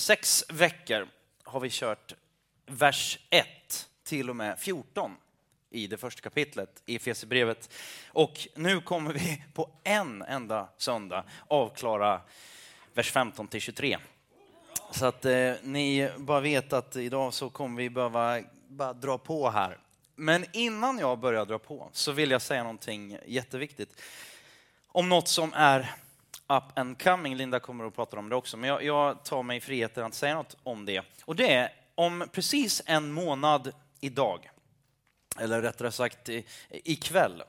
sex veckor har vi kört vers 1 till och med 14 i det första kapitlet i Efesierbrevet. Och nu kommer vi på en enda söndag avklara vers 15 till 23. Så att eh, ni bara vet att idag så kommer vi behöva bara dra på här. Men innan jag börjar dra på så vill jag säga någonting jätteviktigt. Om något som är up and coming. Linda kommer att prata om det också, men jag, jag tar mig friheten att säga något om det. Och det är om precis en månad idag, eller rättare sagt ikväll,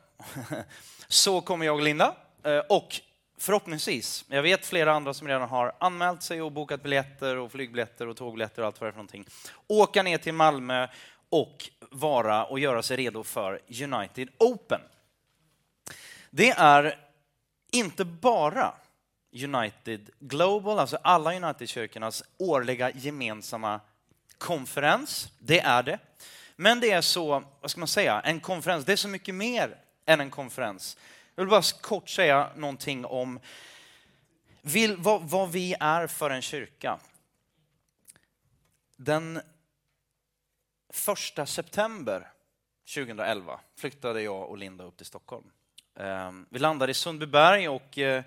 så kommer jag och Linda eh, och förhoppningsvis, jag vet flera andra som redan har anmält sig och bokat biljetter och flygbiljetter och tågbiljetter och allt vad det är för någonting, åka ner till Malmö och vara och göra sig redo för United Open. Det är inte bara United Global, alltså alla United-kyrkornas årliga gemensamma konferens. Det är det. Men det är så, vad ska man säga, en konferens, det är så mycket mer än en konferens. Jag vill bara kort säga någonting om vill, vad, vad vi är för en kyrka. Den första september 2011 flyttade jag och Linda upp till Stockholm. Ehm, vi landade i Sundbyberg och eh,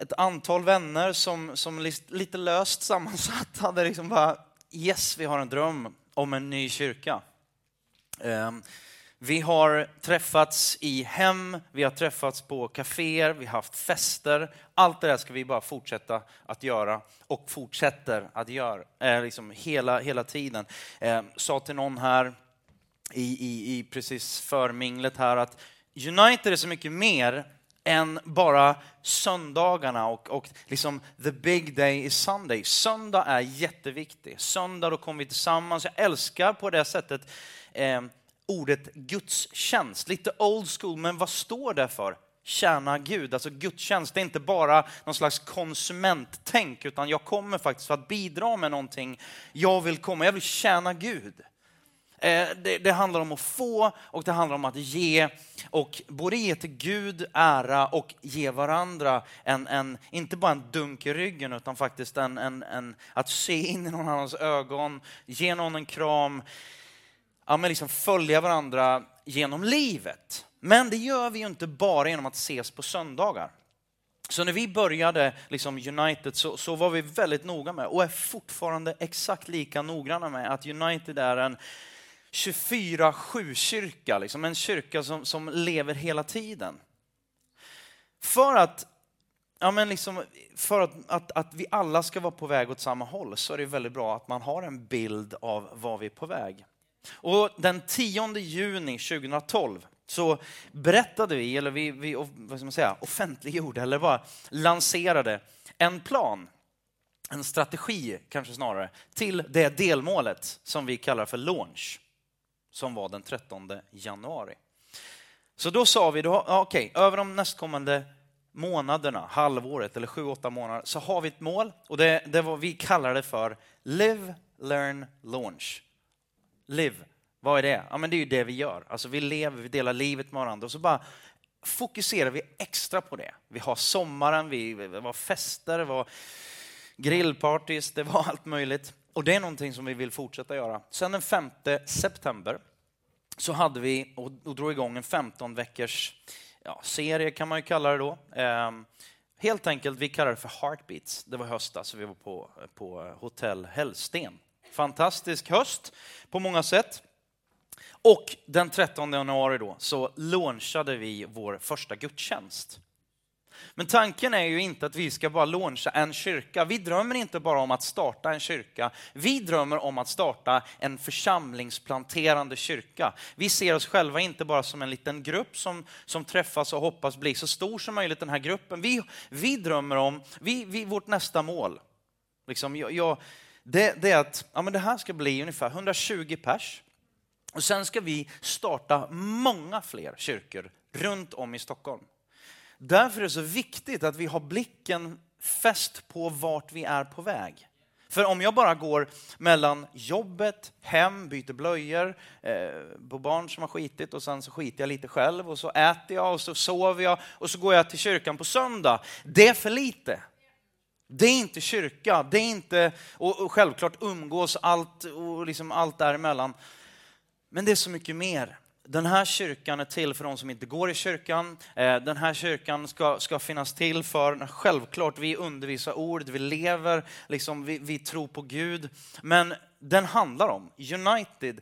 ett antal vänner som, som lite löst sammansatt hade liksom bara yes, vi har en dröm om en ny kyrka. Ehm, vi har träffats i hem, vi har träffats på kaféer, vi har haft fester. Allt det där ska vi bara fortsätta att göra och fortsätter att göra eh, liksom hela, hela tiden. Ehm, sa till någon här i, i, i precis förminglet här att United är så mycket mer än bara söndagarna och, och liksom the big day is Sunday. Söndag är jätteviktig. Söndag då kommer vi tillsammans. Jag älskar på det sättet eh, ordet gudstjänst. Lite old school, men vad står det för? Tjäna Gud. Alltså gudstjänst, det är inte bara någon slags konsumenttänk, utan jag kommer faktiskt för att bidra med någonting. Jag vill komma, jag vill tjäna Gud. Eh, det, det, handlar om att få och det handlar om att ge. Och både ge till Gud ära och ge varandra en, en inte bara en dunk i ryggen utan faktiskt en, en, en att se in i någon annans ögon, ge någon en kram, ja, men liksom följa varandra genom livet. Men det gör vi ju inte bara genom att ses på söndagar. Så när vi började liksom United så, så var vi väldigt noga med och är fortfarande exakt lika noggranna med att United är en 24-7-kyrka, liksom en kyrka som, som lever hela tiden. För att, ja men liksom, för att, att, att vi alla ska vara på väg åt samma håll så är det väldigt bra att man har en bild av var vi är på väg. Och den 10 juni 2012 så berättade vi, eller vi, vi vad ska man säga, offentliggjorde, eller bara lanserade en plan, en strategi kanske snarare, till det delmålet som vi kallar för launch som var den 13 januari. Så då sa vi, okej, okay, över de nästkommande månaderna, halvåret eller sju, åtta månader, så har vi ett mål och det, det var, vi kallar det för Live, Learn, Launch. Live, vad är det? Ja, men det är ju det vi gör. Alltså vi lever, vi delar livet med varandra och så bara fokuserar vi extra på det. Vi har sommaren, vi, det var fester, det var grillpartys, det var allt möjligt. Och det är någonting som vi vill fortsätta göra. Sen den 5 september så hade vi och, och drog igång en 15 veckors ja, serie kan man ju kalla det då. Eh, helt enkelt, vi kallar det för Heartbeats. Det var höstas, vi var på, på Hotell Hällsten. Fantastisk höst på många sätt. Och den 13 januari då så launchade vi vår första gudstjänst. Men tanken är ju inte att vi ska bara launcha en kyrka. Vi drömmer inte bara om att starta en kyrka. Vi drömmer om att starta en församlingsplanterande kyrka. Vi ser oss själva inte bara som en liten grupp som, som träffas och hoppas bli så stor som möjligt, den här gruppen. Vi, vi drömmer om, vi, vi, vårt nästa mål, liksom, jag, jag, det, det, är att ja, men det här ska bli ungefär 120 pers. Och sen ska vi starta många fler kyrkor runt om i Stockholm. Därför är det så viktigt att vi har blicken fäst på vart vi är på väg. För om jag bara går mellan jobbet, hem, byter blöjor eh, på barn som har skitit och sen så skiter jag lite själv och så äter jag och så sover jag och så går jag till kyrkan på söndag. Det är för lite. Det är inte kyrka, det är inte, och, och självklart umgås allt och liksom allt däremellan. Men det är så mycket mer. Den här kyrkan är till för de som inte går i kyrkan. Eh, den här kyrkan ska, ska finnas till för, självklart, vi undervisar ordet, vi lever, liksom, vi, vi tror på Gud. Men den handlar om, United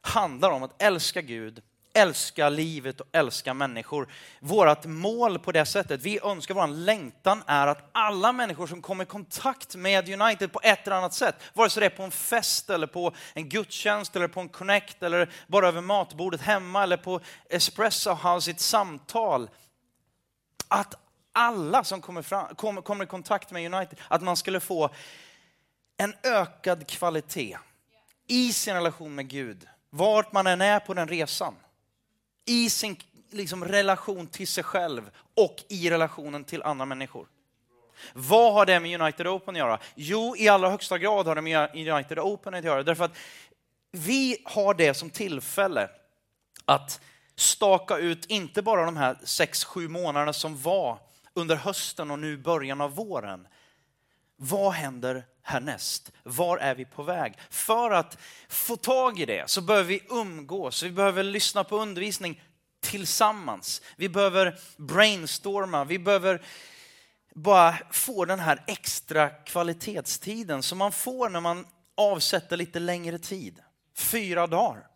handlar om att älska Gud, älska livet och älska människor. Vårt mål på det sättet, vi önskar, vår längtan är att alla människor som kommer i kontakt med United på ett eller annat sätt, vare sig det är på en fest eller på en gudstjänst eller på en connect eller bara över matbordet hemma eller på Espresso House i ett samtal. Att alla som kommer, fram, kommer, kommer i kontakt med United, att man skulle få en ökad kvalitet i sin relation med Gud, vart man än är på den resan i sin liksom, relation till sig själv och i relationen till andra människor. Vad har det med United Open att göra? Jo, i allra högsta grad har det med United Open att göra. Därför att vi har det som tillfälle att staka ut inte bara de här sex, sju månaderna som var under hösten och nu början av våren. Vad händer härnäst? Var är vi på väg? För att få tag i det så behöver vi umgås, vi behöver lyssna på undervisning tillsammans. Vi behöver brainstorma, vi behöver bara få den här extra kvalitetstiden som man får när man avsätter lite längre tid. Fyra dagar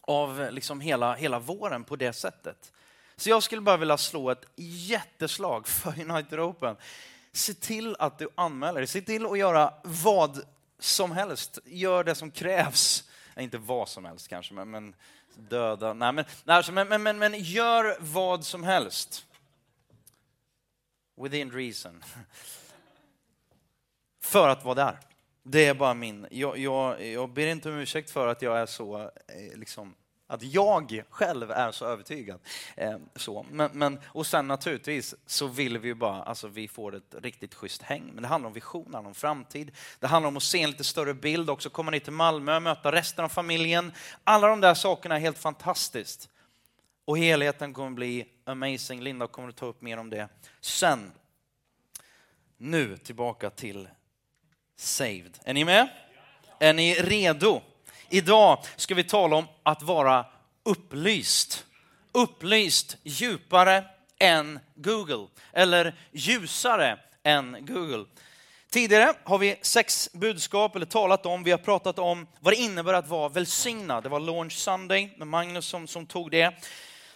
av liksom hela, hela våren på det sättet. Så jag skulle bara vilja slå ett jätteslag för United Open se till att du anmäler dig. Se till att göra vad som helst. Gör det som krävs. Inte vad som helst kanske, men, men döda. Nej, men, nej, alltså, men, men, men, men gör vad som helst. Within reason. För att vara där. Det är bara min. Jag, jag, jag ber inte om ursäkt för att jag är så eh, liksom, att jag själv är så övertygad. Eh, så. Men, men, och sen naturligtvis så vill vi ju bara, alltså vi får ett riktigt schysst häng. Men det handlar om vision, det handlar om framtid. Det handlar om att se en lite större bild också, komma ner till Malmö, möta resten av familjen. Alla de där sakerna är helt fantastiskt. Och helheten kommer bli amazing. Linda kommer att ta upp mer om det sen. Nu tillbaka till Saved. Är ni med? Är ni redo? Idag ska vi tala om att vara upplyst. Upplyst djupare än Google, eller ljusare än Google. Tidigare har vi sex budskap, eller talat om, vi har pratat om vad det innebär att vara välsignad. Det var Launch Sunday med Magnus som, som tog det.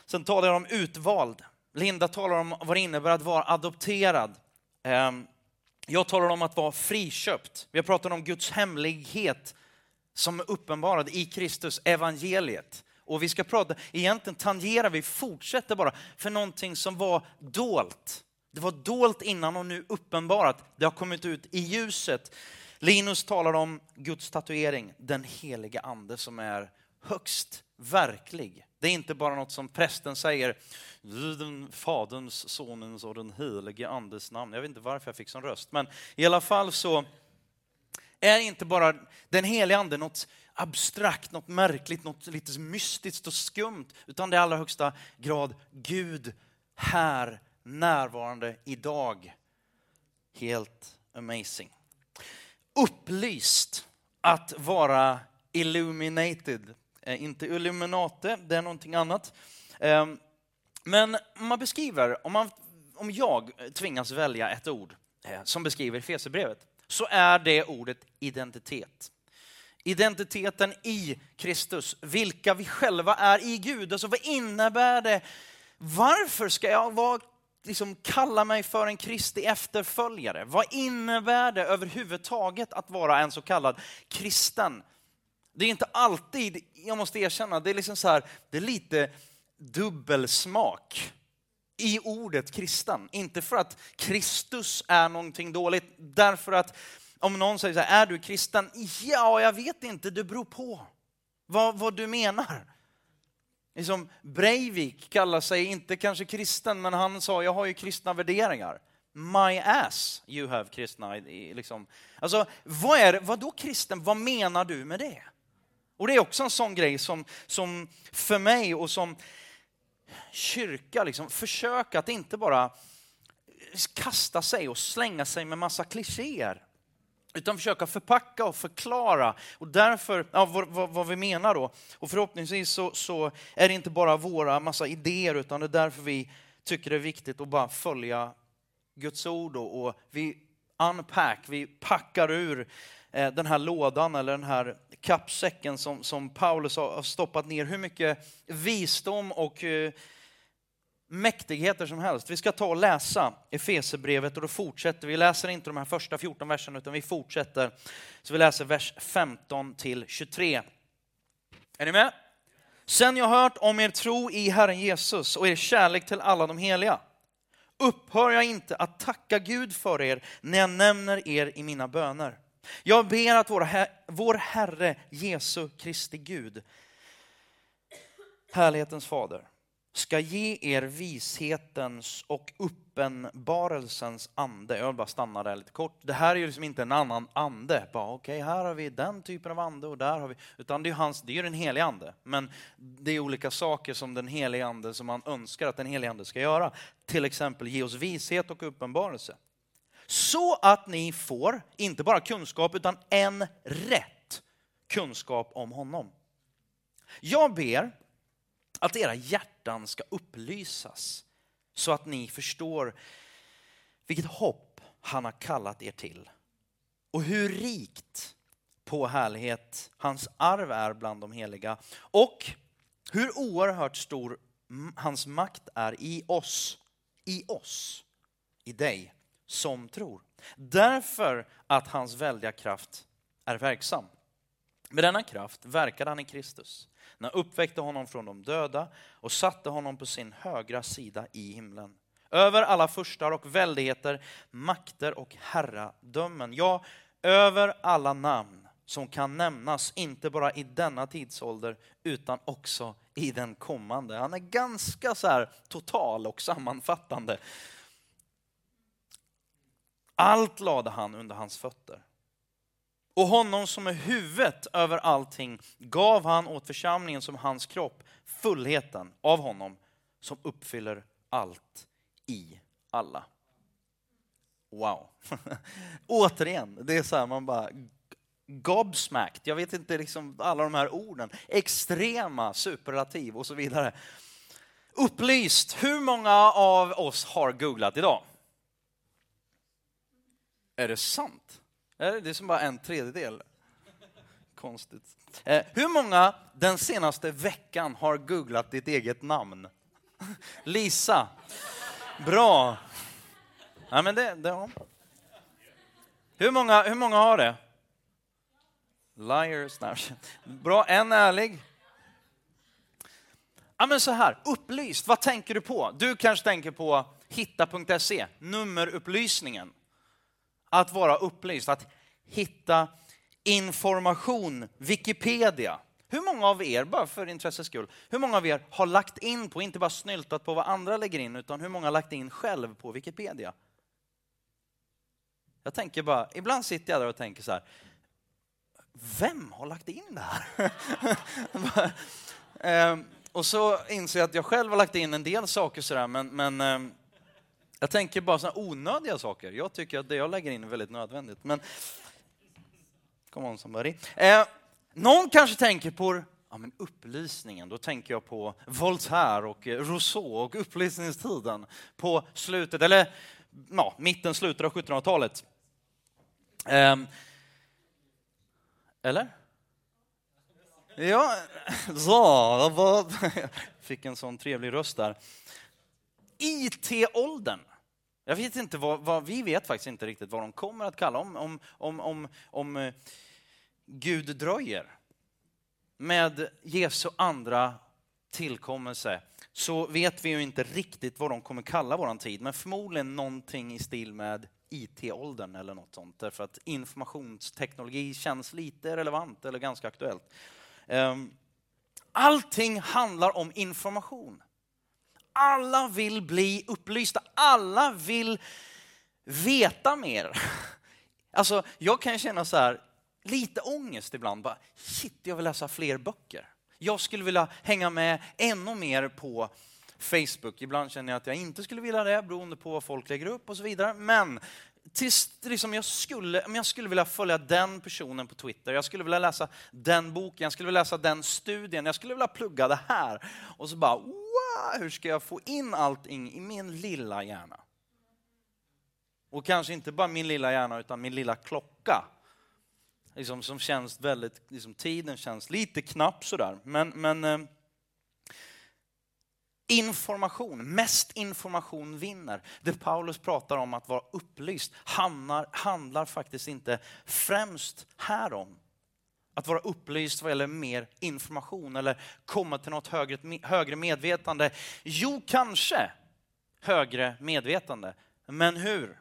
Sen talade jag om utvald. Linda talar om vad det innebär att vara adopterad. Ehm, jag talar om att vara friköpt. Vi har pratat om Guds hemlighet som är uppenbarad i Kristus, evangeliet. Och vi ska prata, egentligen tangerar vi, fortsätter bara, för någonting som var dolt. Det var dolt innan och nu uppenbarat. Det har kommit ut i ljuset. Linus talar om Guds tatuering, den heliga ande som är högst verklig. Det är inte bara något som prästen säger, den Faderns, Sonens och den helige Andes namn. Jag vet inte varför jag fick sån röst, men i alla fall så är inte bara den heliga ande något abstrakt, något märkligt, något lite mystiskt och skumt, utan det är i allra högsta grad Gud här närvarande idag. Helt amazing. Upplyst att vara illuminated. Eh, inte illuminate, det är någonting annat. Ehm, men man beskriver, om, man, om jag tvingas välja ett ord eh, som beskriver Fesebrevet, så är det ordet identitet. Identiteten i Kristus, vilka vi själva är i Gud. Alltså vad innebär det? Varför ska jag vara, liksom, kalla mig för en Kristi efterföljare? Vad innebär det överhuvudtaget att vara en så kallad kristen? Det är inte alltid, jag måste erkänna, det är, liksom så här, det är lite dubbelsmak i ordet kristen. Inte för att Kristus är någonting dåligt, därför att om någon säger så här, är du kristen? Ja, jag vet inte, det beror på vad, vad du menar. Liksom Breivik kallar sig inte kanske kristen, men han sa, jag har ju kristna värderingar. My ass, you have kristna. Liksom. Alltså, vad, är, vad då kristen? Vad menar du med det? Och det är också en sån grej som, som för mig och som kyrka liksom, försöka att inte bara kasta sig och slänga sig med massa klichéer. Utan försöka förpacka och förklara och därför, ja, vad, vad, vad vi menar då. Och förhoppningsvis så, så, är det inte bara våra massa idéer utan det är därför vi tycker det är viktigt att bara följa Guds ord och, och vi unpack, vi packar ur eh, den här lådan eller den här kappsäcken som, som Paulus har stoppat ner hur mycket visdom och eh, mäktigheter som helst. Vi ska ta och läsa Efesebrevet och då fortsätter vi. läser inte de här första 14 verserna utan vi fortsätter. Så vi läser vers 15 till 23. Är ni med? Sen jag hört om er tro i Herren Jesus och er kärlek till alla de heliga upphör jag inte att tacka Gud för er när jag nämner er i mina böner. Jag ber att vår, Herre Jesu Kristi Gud, härlighetens fader, ska ge er vishetens och uppenbarelsens ande. Jag vill bara stanna där lite kort. Det här är ju liksom inte en annan ande. Okej, okay, här har vi den typen av ande och där har vi... Utan det är, hans, det är den helige ande. Men det är olika saker som den helige ande som man önskar att den helige ande ska göra. Till exempel ge oss vishet och uppenbarelse. Så att ni får, inte bara kunskap, utan en rätt kunskap om honom. Jag ber att era hjärtan ska upplysas så att ni förstår vilket hopp han har kallat er till och hur rikt på härlighet hans arv är bland de heliga och hur oerhört stor hans makt är i oss, i oss, i dig som tror. Därför att hans väldiga kraft är verksam. Med denna kraft verkade han i Kristus när han uppväckte honom från de döda och satte honom på sin högra sida i himlen. Över alla furstar och väldigheter, makter och herradömen. Ja, över alla namn som kan nämnas, inte bara i denna tidsålder utan också i den kommande. Han är ganska så här total och sammanfattande. Allt lade han under hans fötter. Och honom som är huvudet över allting gav han åt församlingen som hans kropp, fullheten av honom som uppfyller allt i alla. Wow. Återigen, det är så här man bara gobsmacked. Jag vet inte liksom alla de här orden. Extrema superlativ och så vidare. Upplyst. Hur många av oss har googlat idag? Är det sant? Eh, det är som bara en tredjedel. Konstigt. Eh, hur många den senaste veckan har googlat ditt eget namn? Lisa. Bra. Ja, men det, det ja. Hur många, hur många har det? Liars. Bra, en ärlig. Ja, men så här, upplyst, vad tänker du på? Du kanske tänker på hitta.se, nummerupplysningen att vara upplyst, att hitta information, Wikipedia. Hur många av er, bara för intresses skull, hur många av er har lagt in på, inte bara snyltat på vad andra lägger in, utan hur många har lagt in själv på Wikipedia? Jag tänker bara, ibland sitter jag där och tänker så här, vem har lagt in det här? Ehm, och så inser jag att jag själv har lagt in en del saker sådär, men, men ehm, jag tänker bara sådana onödiga saker. Jag tycker att det jag lägger in är väldigt nödvändigt. Men... Come on somebody. Eh, någon kanske tänker på ja, men upplysningen. Då tänker jag på Voltaire och eh, Rousseau och upplysningstiden på slutet, eller ja, mitten, slutet av 1700-talet. Eh, eller? Ja, så, fick en sån trevlig röst där. IT-åldern. Jag vet inte vad, vad, vi vet faktiskt inte riktigt vad de kommer att kalla om, om, om, om, om eh, Gud dröjer med Jesu andra tillkommelse så vet vi ju inte riktigt vad de kommer kalla våran tid, men förmodligen någonting i stil med IT-åldern eller något sånt, därför att informationsteknologi känns lite relevant eller ganska aktuellt. Ehm, allting handlar om information. Alla vill bli upplysta. Alla vill veta mer. Alltså, jag kan känna så här, lite ångest ibland. Bara, shit, jag vill läsa fler böcker. Jag skulle vilja hänga med ännu mer på Facebook. Ibland känner jag att jag inte skulle vilja det beroende på vad folk lägger upp och så vidare. Men tills, liksom jag, skulle, jag skulle vilja följa den personen på Twitter, jag skulle vilja läsa den boken, jag skulle vilja läsa den studien, jag skulle vilja plugga det här. Och så bara, hur ska jag få in allting i min lilla hjärna? Och kanske inte bara min lilla hjärna, utan min lilla klocka. Liksom, som känns väldigt, liksom, tiden känns lite knapp sådär. Men, men eh, information, mest information vinner. Det Paulus pratar om att vara upplyst handlar, handlar faktiskt inte främst härom. Att vara upplyst vad gäller mer information eller komma till något högre, högre medvetande. Jo, kanske högre medvetande. Men hur?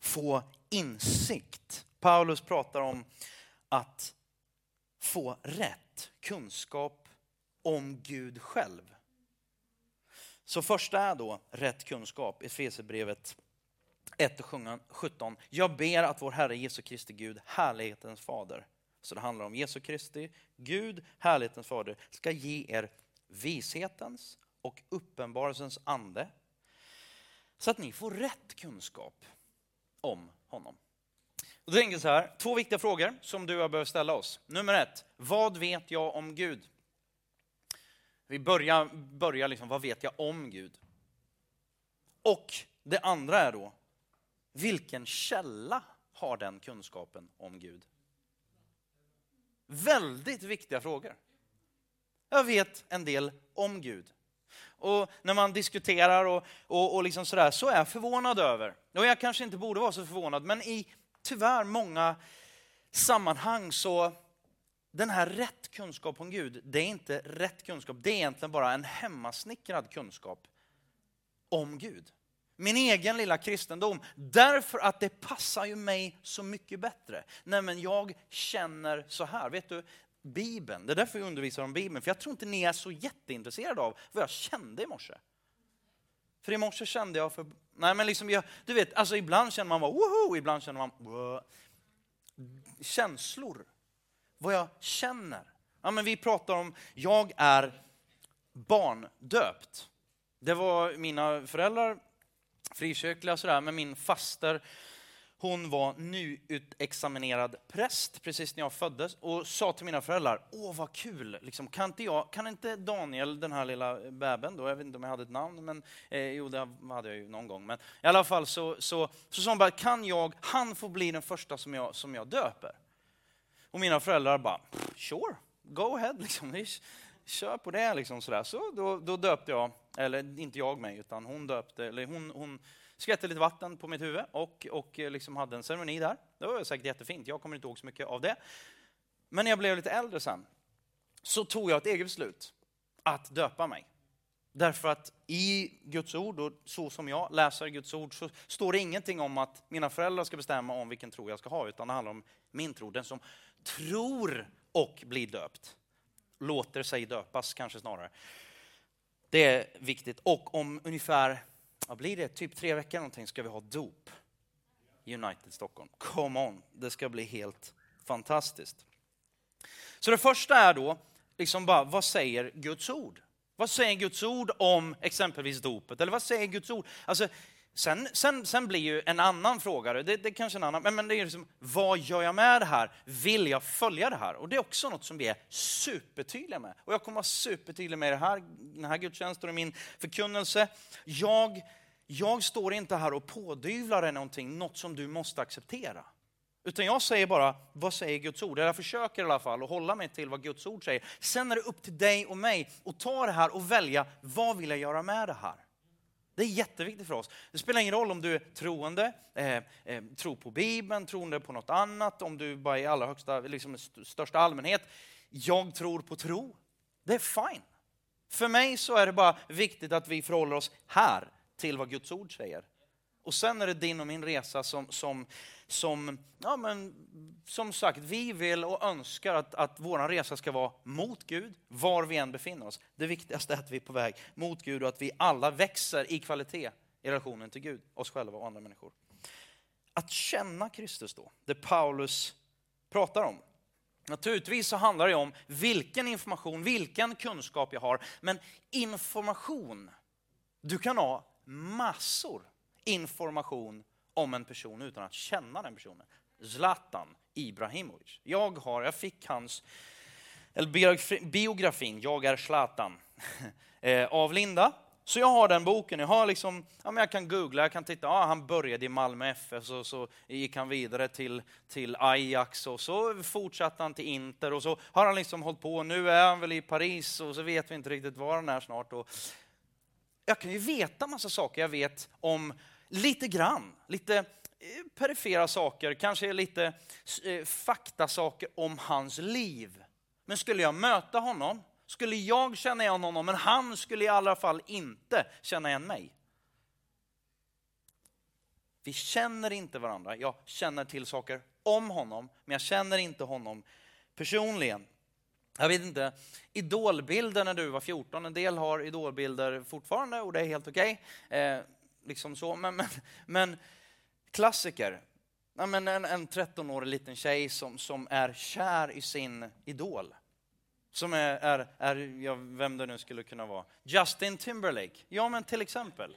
Få insikt. Paulus pratar om att få rätt kunskap om Gud själv. Så första är då rätt kunskap, Efesierbrevet 1 och 17. Jag ber att vår Herre Jesu Kristi Gud, härlighetens fader, så det handlar om Jesu Kristi, Gud, härlighetens fader, ska ge er vishetens och uppenbarelsens ande, så att ni får rätt kunskap om honom. Och då tänker jag så här, två viktiga frågor som du och jag behöver ställa oss. Nummer ett, vad vet jag om Gud? Vi börjar, börjar liksom, vad vet jag om Gud? Och det andra är då, vilken källa har den kunskapen om Gud? Väldigt viktiga frågor. Jag vet en del om Gud. Och när man diskuterar och, och, och liksom sådär, så är jag förvånad över, och jag kanske inte borde vara så förvånad, men i tyvärr många sammanhang så den här rätt kunskap om Gud, det är inte rätt kunskap, det är egentligen bara en hemmasnickrad kunskap om Gud. Min egen lilla kristendom, därför att det passar ju mig så mycket bättre. Nej men jag känner så här, vet du, Bibeln, det är därför vi undervisar om Bibeln, för jag tror inte ni är så jätteintresserade av vad jag kände i morse. För i morse kände jag för, nej men liksom, jag, du vet, alltså ibland känner man bara woho, ibland känner man wow. känslor vad jag känner. Ja, men vi pratar om, jag är barndöpt. Det var mina föräldrar, frikyrkliga sådär, men min faster, hon var nyutexaminerad präst precis när jag föddes och sa till mina föräldrar, åh vad kul, liksom, kan, inte jag, kan inte Daniel, den här lilla bäben då, jag vet inte om jag hade ett namn, men eh, jo det hade jag ju någon gång, men i alla fall så, så, så sa hon bara, kan jag, han får bli den första som jag, som jag döper. Och mina föräldrar bara, sure, go ahead, liksom. kör på det. Liksom, sådär. Så då, då, döpte jag, eller inte jag mig, utan hon döpte, eller hon, hon skvätte lite vatten på mitt huvud och, och eh, liksom hade en ceremoni där. Det var säkert jättefint, jag kommer inte ihåg så mycket av det. Men när jag blev lite äldre sen, så tog jag ett eget beslut att döpa mig. Därför att i Guds ord, och så som jag läser Guds ord, så står det ingenting om att mina föräldrar ska bestämma om vilken tro jag ska ha, utan det handlar om min tro. Den som tror och blir döpt. Låter sig döpas kanske snarare. Det är viktigt. Och om ungefär, vad blir det, typ tre veckor någonting ska vi ha dop. United Stockholm. Come on, det ska bli helt fantastiskt. Så det första är då, liksom bara, vad säger Guds ord? Vad säger Guds ord om exempelvis dopet? Eller vad säger Guds ord? Alltså, Sen, sen, sen blir ju en annan fråga, det, det är kanske en annan, men, men det är liksom, vad gör jag med det här? Vill jag följa det här? Och det är också något som vi är supertydliga med. Och jag kommer vara supertydlig med det här, den här gudstjänsten och min förkunnelse. Jag, jag står inte här och pådyvlar dig någonting, något som du måste acceptera. Utan jag säger bara, vad säger Guds ord? Jag försöker i alla fall att hålla mig till vad Guds ord säger. Sen är det upp till dig och mig att ta det här och välja, vad vill jag göra med det här? Det är jätteviktigt för oss. Det spelar ingen roll om du är troende, eh, eh, tror på Bibeln, troende på något annat, om du bara i allra högsta, liksom största allmänhet. Jag tror på tro. Det är fine. För mig så är det bara viktigt att vi förhåller oss här till vad Guds ord säger. Och sen är det din och min resa som, som, som, ja men, som sagt, vi vill och önskar att, att vår resa ska vara mot Gud, var vi än befinner oss. Det viktigaste är att vi är på väg mot Gud och att vi alla växer i kvalitet i relationen till Gud, oss själva och andra människor. Att känna Kristus då, det Paulus pratar om. Naturligtvis så handlar det om vilken information, vilken kunskap jag har. Men information, du kan ha massor information om en person utan att känna den personen. Zlatan Ibrahimovic. Jag har, jag fick hans, eller biografin, Jag är Zlatan, eh, av Linda. Så jag har den boken, jag, har liksom, ja, men jag kan googla, jag kan titta, ja, han började i Malmö FF, så, så gick han vidare till, till Ajax och så fortsatte han till Inter och så har han liksom hållit på, nu är han väl i Paris och så vet vi inte riktigt var han är snart. Och jag kan ju veta massa saker, jag vet om lite grann, lite eh, perifera saker, kanske lite eh, faktasaker om hans liv. Men skulle jag möta honom skulle jag känna igen honom, men han skulle i alla fall inte känna igen mig. Vi känner inte varandra. Jag känner till saker om honom, men jag känner inte honom personligen. Jag vet inte, idolbilder när du var 14, en del har idolbilder fortfarande och det är helt okej. Okay. Liksom så. Men, men, men klassiker, ja, men en, en 13-årig liten tjej som, som är kär i sin idol. Som är, är, är ja, vem det nu skulle kunna vara. Justin Timberlake. Ja, men till exempel.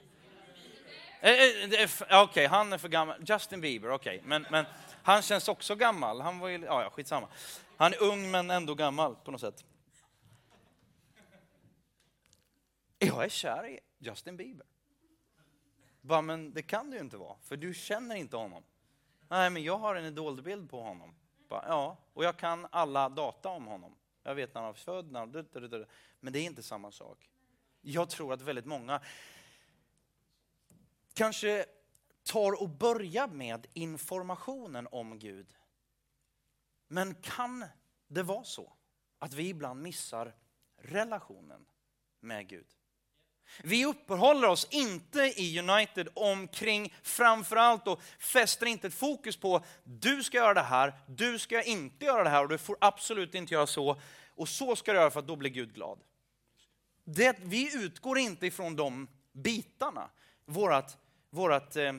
Eh, eh, okej, okay, han är för gammal. Justin Bieber, okej. Okay. Men, men han känns också gammal. Han var ju, ja, ja, skitsamma. Han är ung men ändå gammal på något sätt. Jag är kär i Justin Bieber. Bara, men det kan du ju inte vara, för du känner inte honom. Nej, men jag har en idolbild på honom. Bara, ja, och jag kan alla data om honom. Jag vet när han var född, när han... Men det är inte samma sak. Jag tror att väldigt många kanske tar och börjar med informationen om Gud. Men kan det vara så att vi ibland missar relationen med Gud? Vi uppehåller oss inte i United omkring framförallt och fäster inte ett fokus på du ska göra det här, du ska inte göra det här och du får absolut inte göra så och så ska du göra för att då blir Gud glad. Det, vi utgår inte ifrån de bitarna. Vårat, vårat, eh,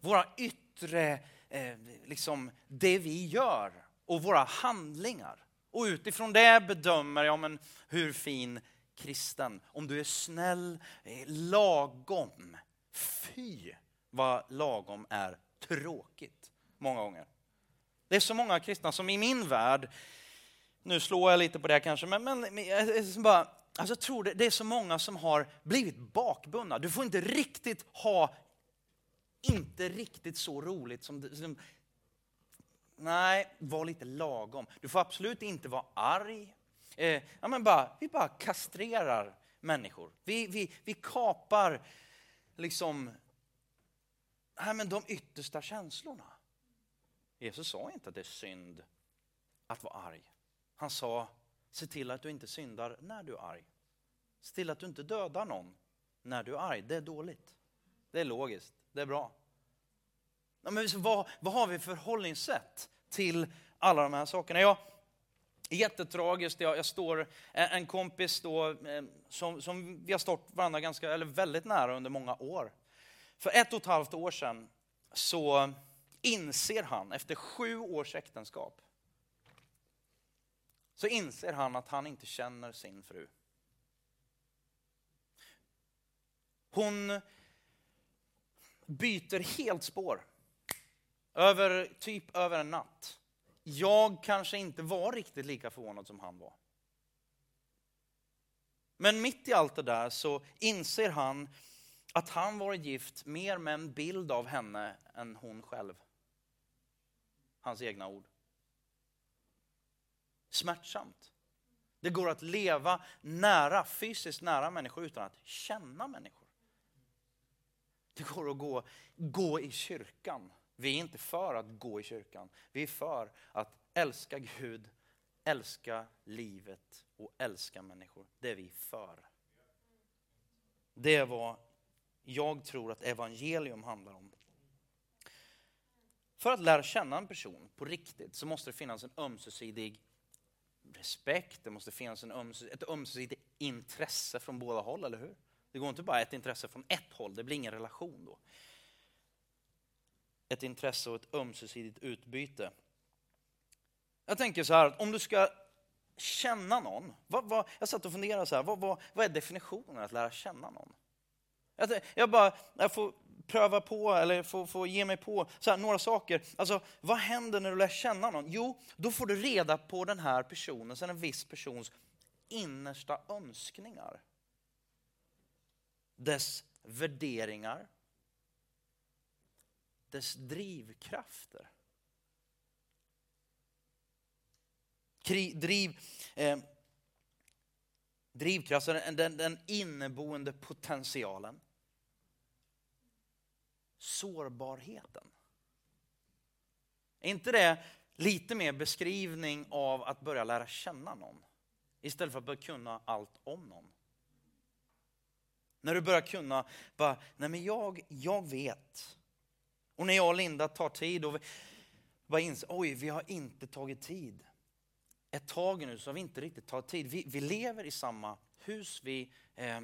våra yttre, eh, liksom det vi gör och våra handlingar. Och utifrån det bedömer jag men hur fin kristen, om du är snäll, eh, lagom. Fy vad lagom är tråkigt många gånger. Det är så många kristna som i min värld, nu slår jag lite på det kanske, men, men, men eh, eh, jag, bara, alltså jag tror det, det är så många som har blivit bakbundna. Du får inte riktigt ha, inte riktigt så roligt som, som Nej, var lite lagom. Du får absolut inte vara arg. Eh, ja, men bara, vi bara kastrerar människor. Vi, vi, vi kapar liksom nej, men de yttersta känslorna. Jesus sa inte att det är synd att vara arg. Han sa, se till att du inte syndar när du är arg. Se till att du inte dödar någon när du är arg. Det är dåligt. Det är logiskt. Det är bra. Ja, men vad, vad har vi för förhållningssätt till alla de här sakerna? Jag, Jättetragiskt, jag, jag står, eh, en kompis då, eh, som, som vi har stått varandra ganska, eller väldigt nära under många år. För ett och ett halvt år sedan så inser han, efter sju års äktenskap, så inser han att han inte känner sin fru. Hon byter helt spår. Över, typ över en natt jag kanske inte var riktigt lika förvånad som han var. Men mitt i allt det där så inser han att han varit gift mer med en bild av henne än hon själv. Hans egna ord. Smärtsamt. Det går att leva nära, fysiskt nära människor utan att känna människor. Det går att gå, gå i kyrkan vi är inte för att gå i kyrkan. Vi är för att älska Gud, älska livet och älska människor. Det är vi för. Det är vad jag tror att evangelium handlar om. För att lära känna en person på riktigt så måste det finnas en ömsesidig respekt, det måste finnas en ömses ett ömsesidigt intresse från båda håll, eller hur? Det går inte bara ett intresse från ett håll, det blir ingen relation då ett intresse och ett ömsesidigt utbyte. Jag tänker så här, om du ska känna någon. Vad, vad, jag satt och funderade så här, vad, vad, vad är definitionen att lära känna någon? Jag, jag bara, jag får pröva på eller få, får ge mig på så här, några saker. Alltså, vad händer när du lär känna någon? Jo, då får du reda på den här personens, en viss persons innersta önskningar. Dess värderingar. Dess drivkrafter. driv, eh, drivkraft, den, den, den inneboende potentialen. Sårbarheten. Är inte det lite mer beskrivning av att börja lära känna någon? Istället för att börja kunna allt om någon. När du börjar kunna, bara, nej men jag, jag vet. Och när jag och Linda tar tid och bara inser, oj vi har inte tagit tid ett tag nu så har vi inte riktigt tagit tid. Vi, vi lever i samma hus, vi eh,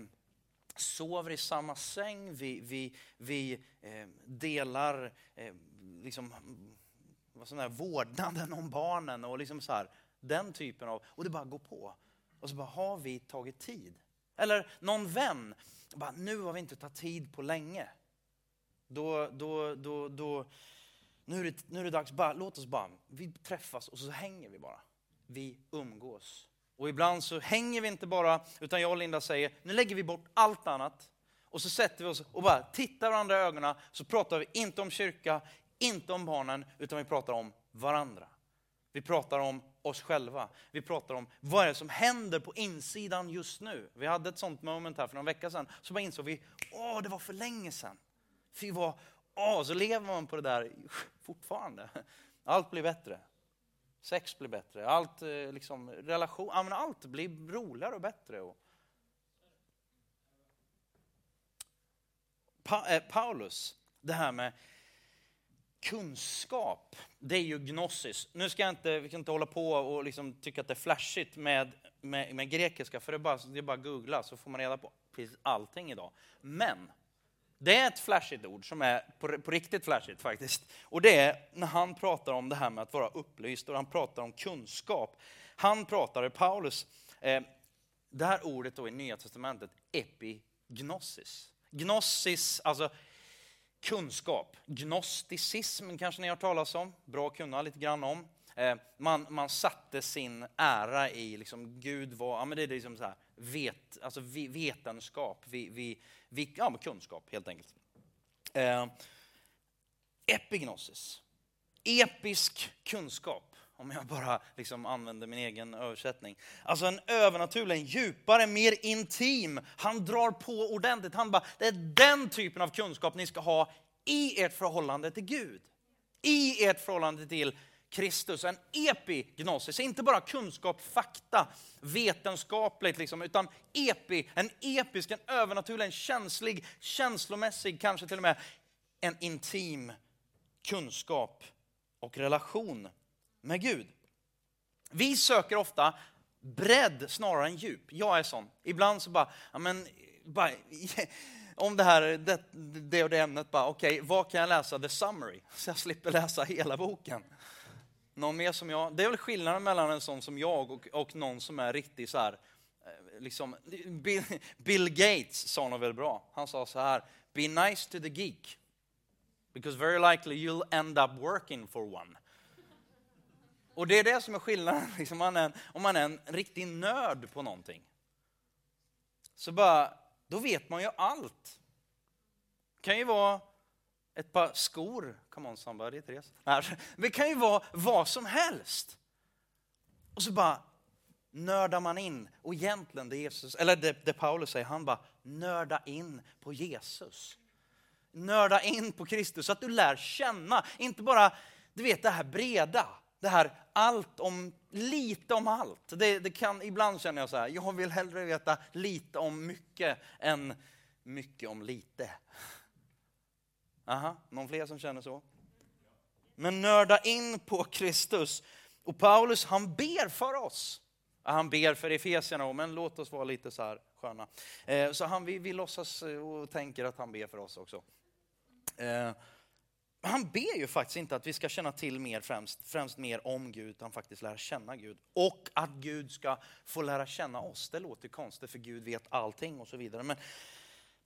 sover i samma säng, vi, vi, vi eh, delar eh, liksom, vad sån där, vårdnaden om barnen och liksom så här, den typen av, och det bara går på. Och så bara, har vi tagit tid? Eller någon vän, bara, nu har vi inte tagit tid på länge. Då, då, då, då, nu, är det, nu är det dags, bara, låt oss bara, vi träffas och så hänger vi bara vi umgås. Och ibland så hänger vi inte bara, utan jag och Linda säger, nu lägger vi bort allt annat. Och så sätter vi oss och bara tittar varandra i ögonen, så pratar vi inte om kyrka, inte om barnen, utan vi pratar om varandra. Vi pratar om oss själva. Vi pratar om vad är det som händer på insidan just nu. Vi hade ett sånt moment här för någon vecka sedan, så bara insåg vi, åh, det var för länge sedan. Fy vad åh, så lever man på det där fortfarande. Allt blir bättre. Sex blir bättre, allt, eh, liksom, relation, allt blir roligare och bättre. Och... Pa, eh, Paulus, det här med kunskap, det är ju gnosis. Nu ska jag inte, vi ska inte hålla på och liksom tycka att det är flashigt med, med, med grekiska, för det är, bara, det är bara att googla så får man reda på precis allting idag. Men det är ett flashigt ord som är på, på, riktigt flashigt faktiskt. Och det är när han pratar om det här med att vara upplyst och han pratar om kunskap. Han pratar, Paulus, eh, det här ordet då i Nya Testamentet, epignosis. Gnosis, alltså kunskap. Gnosticism kanske ni har hört talas om, bra att kunna lite grann om. Eh, man, man satte sin ära i, liksom, Gud var, ja men det är liksom så här, vet, alltså vetenskap, vi, vi, vi, ja, kunskap helt enkelt. Eh, epignosis, episk kunskap, om jag bara liksom använder min egen översättning. Alltså en övernaturlig, en djupare, mer intim. Han drar på ordentligt. Han bara, det är den typen av kunskap ni ska ha i ert förhållande till Gud. I ert förhållande till Kristus, en epignosis, inte bara kunskap, fakta, vetenskapligt, liksom, utan epi, en episk, en övernaturlig, en känslig, känslomässig, kanske till och med en intim kunskap och relation med Gud. Vi söker ofta bredd snarare än djup. Jag är sån. Ibland så bara, ja men, bara om det här, det, det och det ämnet, bara okej, okay, vad kan jag läsa? The summary, så jag slipper läsa hela boken. Någon mer som jag? Det är väl skillnaden mellan en sån som jag och, och någon som är riktig så här, eh, liksom, Bill, Bill Gates sa något väldigt bra. Han sa så här, be nice to the geek. Because very likely you'll end up working for one. Och det är det som är skillnaden, liksom man är, om man är en riktig nörd på någonting. Så bara, då vet man ju allt. Det kan ju vara ett par skor. Come on somebody, Therese. Det kan ju vara vad som helst. Och så bara nördar man in. Och egentligen det Jesus, eller det, det Paulus säger, han bara nörda in på Jesus. Nörda in på Kristus så att du lär känna, inte bara du vet det här breda, det här allt om, lite om allt. Det, det kan, ibland känner jag så här, jag vill hellre veta lite om mycket än mycket om lite. Aha, någon fler som känner så? Men nörda in på Kristus. Och Paulus han ber för oss. Han ber för Efesierna, men låt oss vara lite så här sköna. Eh, så han, vi, vi låtsas eh, och tänker att han ber för oss också. Eh, han ber ju faktiskt inte att vi ska känna till mer främst, främst mer om Gud, utan faktiskt lära känna Gud. Och att Gud ska få lära känna oss. Det låter konstigt för Gud vet allting och så vidare. Men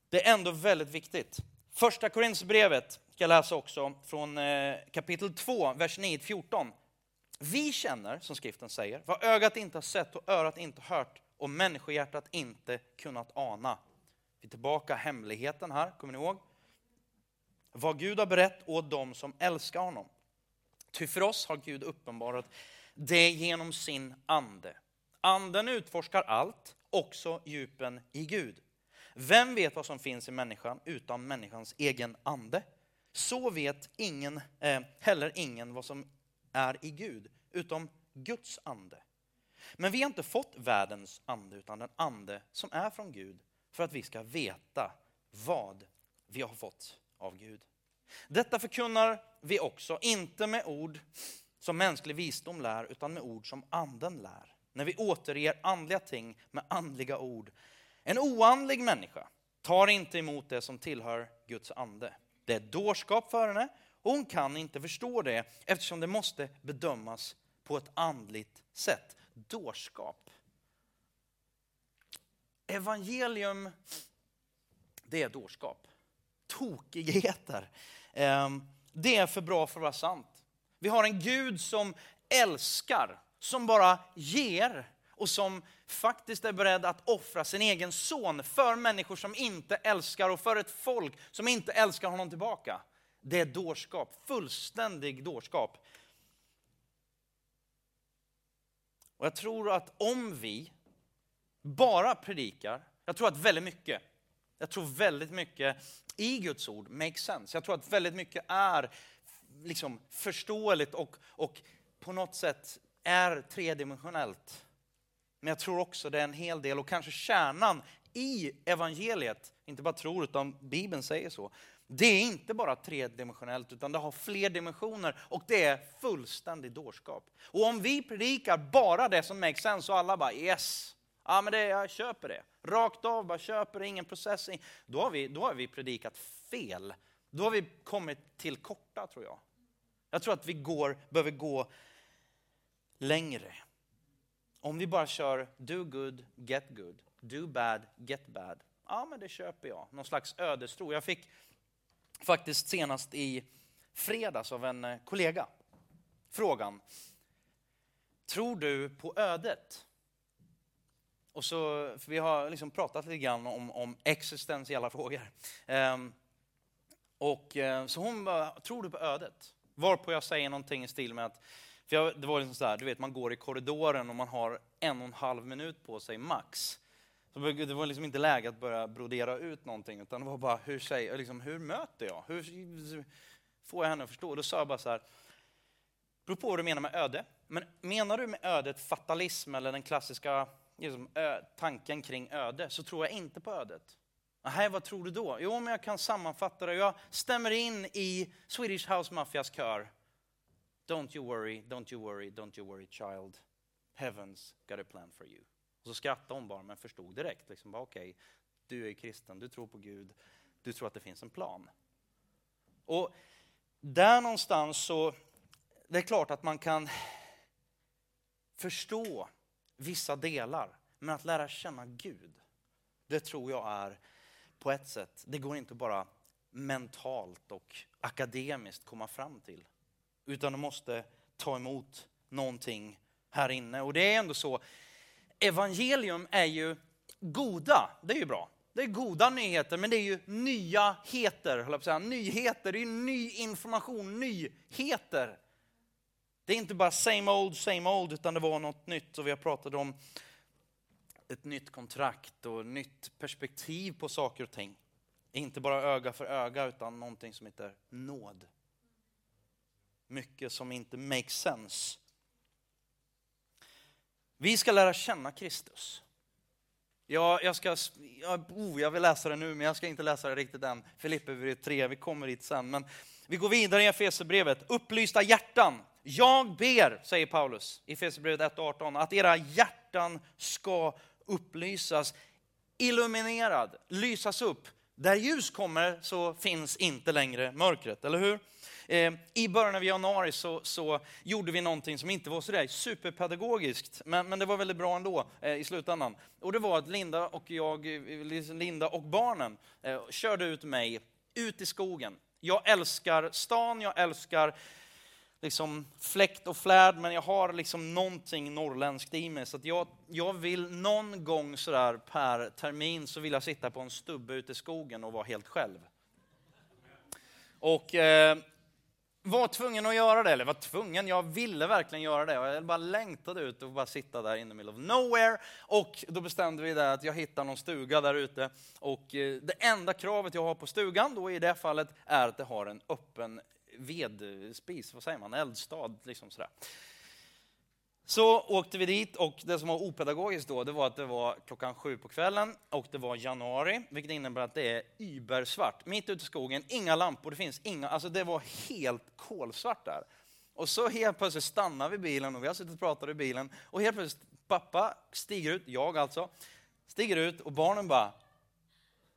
det är ändå väldigt viktigt. Första Korinthierbrevet ska jag läsa också från eh, kapitel 2, vers 9-14. Vi känner, som skriften säger, vad ögat inte har sett och örat inte hört och människohjärtat inte kunnat ana. Vi är tillbaka hemligheten här, kommer ni ihåg? Vad Gud har berett åt dem som älskar honom. Ty för oss har Gud uppenbarat det genom sin ande. Anden utforskar allt, också djupen i Gud. Vem vet vad som finns i människan utan människans egen ande? Så vet ingen, eh, heller ingen vad som är i Gud, utom Guds ande. Men vi har inte fått världens ande, utan den ande som är från Gud, för att vi ska veta vad vi har fått av Gud. Detta förkunnar vi också, inte med ord som mänsklig visdom lär, utan med ord som anden lär. När vi återger andliga ting med andliga ord. En oandlig människa tar inte emot det som tillhör Guds ande. Det är dårskap för henne och hon kan inte förstå det eftersom det måste bedömas på ett andligt sätt. Dårskap. Evangelium, det är dårskap. Tokigheter. Ehm, det är för bra för att vara sant. Vi har en Gud som älskar, som bara ger och som faktiskt är beredd att offra sin egen son för människor som inte älskar och för ett folk som inte älskar honom tillbaka. Det är dårskap, fullständig dårskap. Och jag tror att om vi bara predikar, jag tror att väldigt mycket, jag tror väldigt mycket i Guds ord makes sense. Jag tror att väldigt mycket är liksom förståeligt och, och på något sätt är tredimensionellt. Men jag tror också det är en hel del, och kanske kärnan i evangeliet, inte bara tror utan Bibeln säger så. Det är inte bara tredimensionellt utan det har fler dimensioner och det är fullständig dårskap. Och om vi predikar bara det som makes sense och alla bara yes, ja men det, jag köper det. Rakt av, bara köper det, ingen processing. Då har, vi, då har vi predikat fel. Då har vi kommit till korta tror jag. Jag tror att vi går, behöver gå längre. Om vi bara kör do good, get good, do bad, get bad. Ja, men det köper jag. Någon slags ödestro. Jag fick faktiskt senast i fredags av en eh, kollega frågan. Tror du på ödet? Och så, vi har liksom pratat lite grann om, om existentiella frågor. Ehm, och eh, Så hon bara, tror du på ödet? Varpå jag säger någonting i stil med att, för jag, det var liksom så här, du vet man går i korridoren och man har en och en halv minut på sig max. Så det var liksom inte läge att börja brodera ut någonting, utan det var bara, hur, säger, liksom, hur möter jag? Hur får jag henne att förstå? Då sa jag bara så här, beror på vad du menar med öde. Men menar du med ödet fatalism eller den klassiska liksom, ö, tanken kring öde, så tror jag inte på ödet. Nej, vad tror du då? Jo, men jag kan sammanfatta det. Jag stämmer in i Swedish House Mafias kör. Don't you worry, don't you worry, don't you worry child. Heaven's got a plan for you. Och så skrattade hon bara, men förstod direkt. Liksom, Okej, okay, du är kristen, du tror på Gud, du tror att det finns en plan. Och där någonstans så, det är klart att man kan förstå vissa delar. Men att lära känna Gud, det tror jag är på ett sätt, det går inte bara mentalt och akademiskt komma fram till. Utan de måste ta emot någonting här inne. Och det är ändå så, evangelium är ju goda, det är ju bra. Det är goda nyheter, men det är ju nya heter, höll jag på att säga. Nyheter, det är ny information, nyheter. Det är inte bara same old, same old, utan det var något nytt. Och vi har pratat om ett nytt kontrakt och nytt perspektiv på saker och ting. Inte bara öga för öga, utan någonting som heter nåd. Mycket som inte makes sense. Vi ska lära känna Kristus. Ja, jag, ska, ja, oh, jag vill läsa det nu, men jag ska inte läsa det riktigt än. Filippe 3, vi kommer dit sen. Men vi går vidare i Efesierbrevet. Upplysta hjärtan. Jag ber, säger Paulus i Efesierbrevet 1.18, att era hjärtan ska upplysas, illuminerad, lysas upp. Där ljus kommer så finns inte längre mörkret, eller hur? Eh, I början av januari så, så, gjorde vi någonting som inte var sådär superpedagogiskt, men, men det var väldigt bra ändå eh, i slutändan. Och det var att Linda och jag, eh, Linda och barnen eh, körde ut mig ut i skogen. Jag älskar stan, jag älskar liksom fläkt och flärd, men jag har liksom någonting norrländskt i mig. Så att jag, jag vill någon gång sådär per termin så vill jag sitta på en stubbe ute i skogen och vara helt själv. Och eh, var tvungen att göra det, eller var tvungen, jag ville verkligen göra det. Jag bara längtade ut och bara sitta där in the middle of nowhere. Och då bestämde vi det att jag hittar någon stuga där ute. Och eh, det enda kravet jag har på stugan då i det fallet är att det har en öppen vedspis, vad säger man, eldstad. Liksom sådär. Så åkte vi dit och det som var opedagogiskt då, det var att det var klockan sju på kvällen och det var januari, vilket innebär att det är ybersvart. Mitt ute i skogen, inga lampor, det finns inga, alltså det var helt kolsvart där. Och så helt plötsligt stannar vi bilen och vi har suttit och pratat i bilen och helt plötsligt pappa stiger ut, jag alltså, stiger ut och barnen bara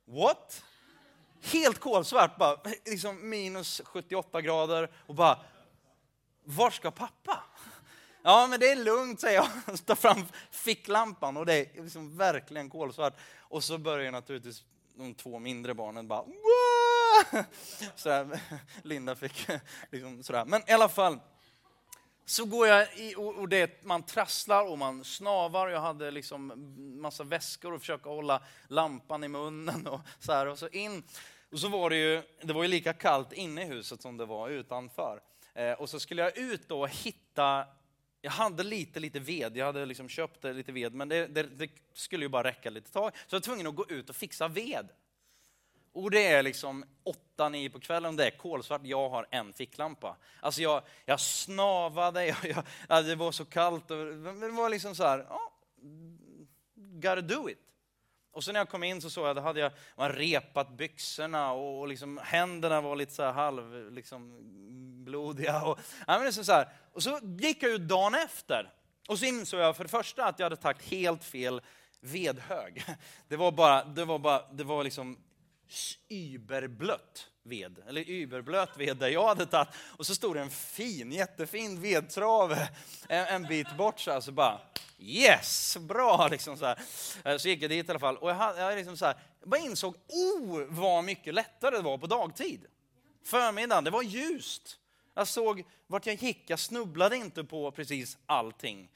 What? Helt kolsvart, bara, liksom minus 78 grader och bara, var ska pappa? Ja, men det är lugnt, säger jag. Tar fram ficklampan och det är liksom verkligen kolsvart. Och så börjar naturligtvis de två mindre barnen bara sådär, Linda fick liksom sådär. Men i alla fall, så går jag i, och det, man trasslar och man snavar. Jag hade liksom massa väskor och försöka hålla lampan i munnen och så här. Och så in. Och så var det ju, det var ju lika kallt inne i huset som det var utanför. Eh, och så skulle jag ut då och hitta jag hade lite, lite ved, jag hade liksom köpt lite ved, men det, det, det, skulle ju bara räcka lite tag. Så jag var tvungen att gå ut och fixa ved. Och det är liksom 8-9 på kvällen, det är kolsvart, jag har en ficklampa. Alltså jag, jag snavade, jag, jag, alltså, det var så kallt, och, det var liksom så här, oh, gotta do it. Och så när jag kom in så såg jag, då hade jag man repat byxorna och, och liksom, händerna var lite så här halv, liksom, blodiga. Och, ja, men så här. och så gick jag ut dagen efter och så insåg jag för det första att jag hade tagit helt fel vedhög. Det var bara, det var bara, det var liksom überblött ved, eller überblöt ved där jag hade tagit. Och så stod det en fin, jättefin vedtrave en, en bit bort så, här, så bara yes, bra liksom så här. Eh, så gick jag dit i alla fall och jag, jag, liksom så här, bara insåg, oh vad mycket lättare det var på dagtid. Förmiddagen, det var ljust. Jag såg vart jag gick, jag snubblade inte på precis allting.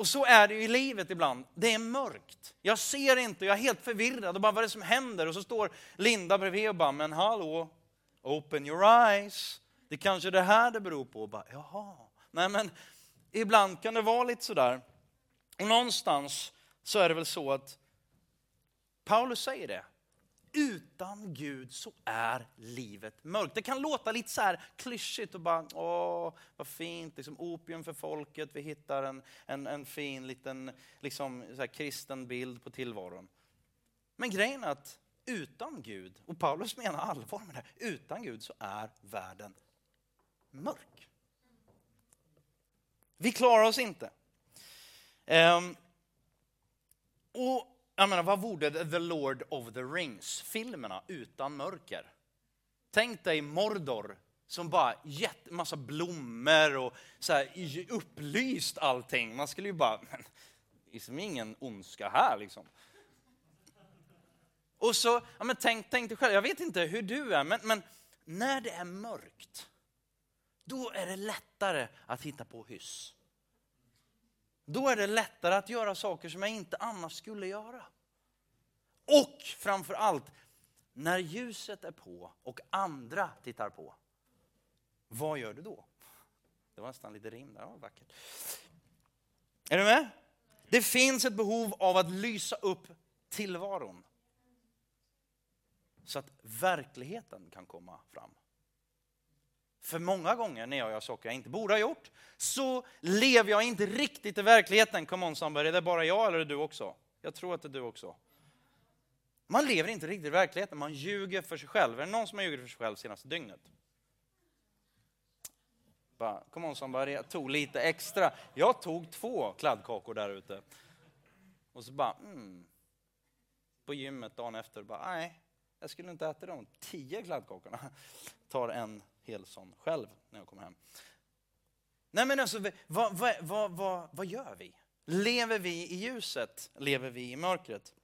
Och så är det ju i livet ibland. Det är mörkt. Jag ser inte, jag är helt förvirrad. Och bara, vad är det som händer? Och så står Linda bredvid och bara, men hallå, open your eyes. Det är kanske det här det beror på. Och bara, Jaha. Nej men, ibland kan det vara lite sådär. Och någonstans så är det väl så att Paulus säger det utan Gud så är livet mörkt. Det kan låta lite så här klyschigt och bara, åh, vad fint, liksom opium för folket, vi hittar en, en, en fin liten liksom, så här, kristen bild på tillvaron. Men grejen är att utan Gud, och Paulus menar allvar med det, utan Gud så är världen mörk. Vi klarar oss inte. Um, och jag menar, vad vore The Lord of the Rings-filmerna utan mörker? Tänk dig Mordor som bara gett massa blommor och så här, upplyst allting. Man skulle ju bara, men det är som ingen ondska här liksom. Och så, ja, men tänk, tänk dig själv, jag vet inte hur du är, men, men när det är mörkt, då är det lättare att hitta på hyss. Då är det lättare att göra saker som jag inte annars skulle göra. Och framför allt, när ljuset är på och andra tittar på, vad gör du då? Det var nästan lite rim där, ja, vackert. Är du med? Det finns ett behov av att lysa upp tillvaron. Så att verkligheten kan komma fram. För många gånger när jag gör saker jag inte borde ha gjort, så lever jag inte riktigt i verkligheten. Come on somebody, är det bara jag eller är det du också? Jag tror att det är du också. Man lever inte riktigt i verkligheten, man ljuger för sig själv. Är det någon som har ljugit för sig själv senaste dygnet? Bara, come on somebody, jag tog lite extra. Jag tog två kladdkakor där ute. Och så bara, mm. På gymmet dagen efter, bara, nej, jag skulle inte äta de tio kladdkakorna. Tar en Helsson själv när jag kom hem. Nej men alltså, vad, vad, vad, vad, vad gör vi? Lever vi i ljuset? Lever vi i mörkret?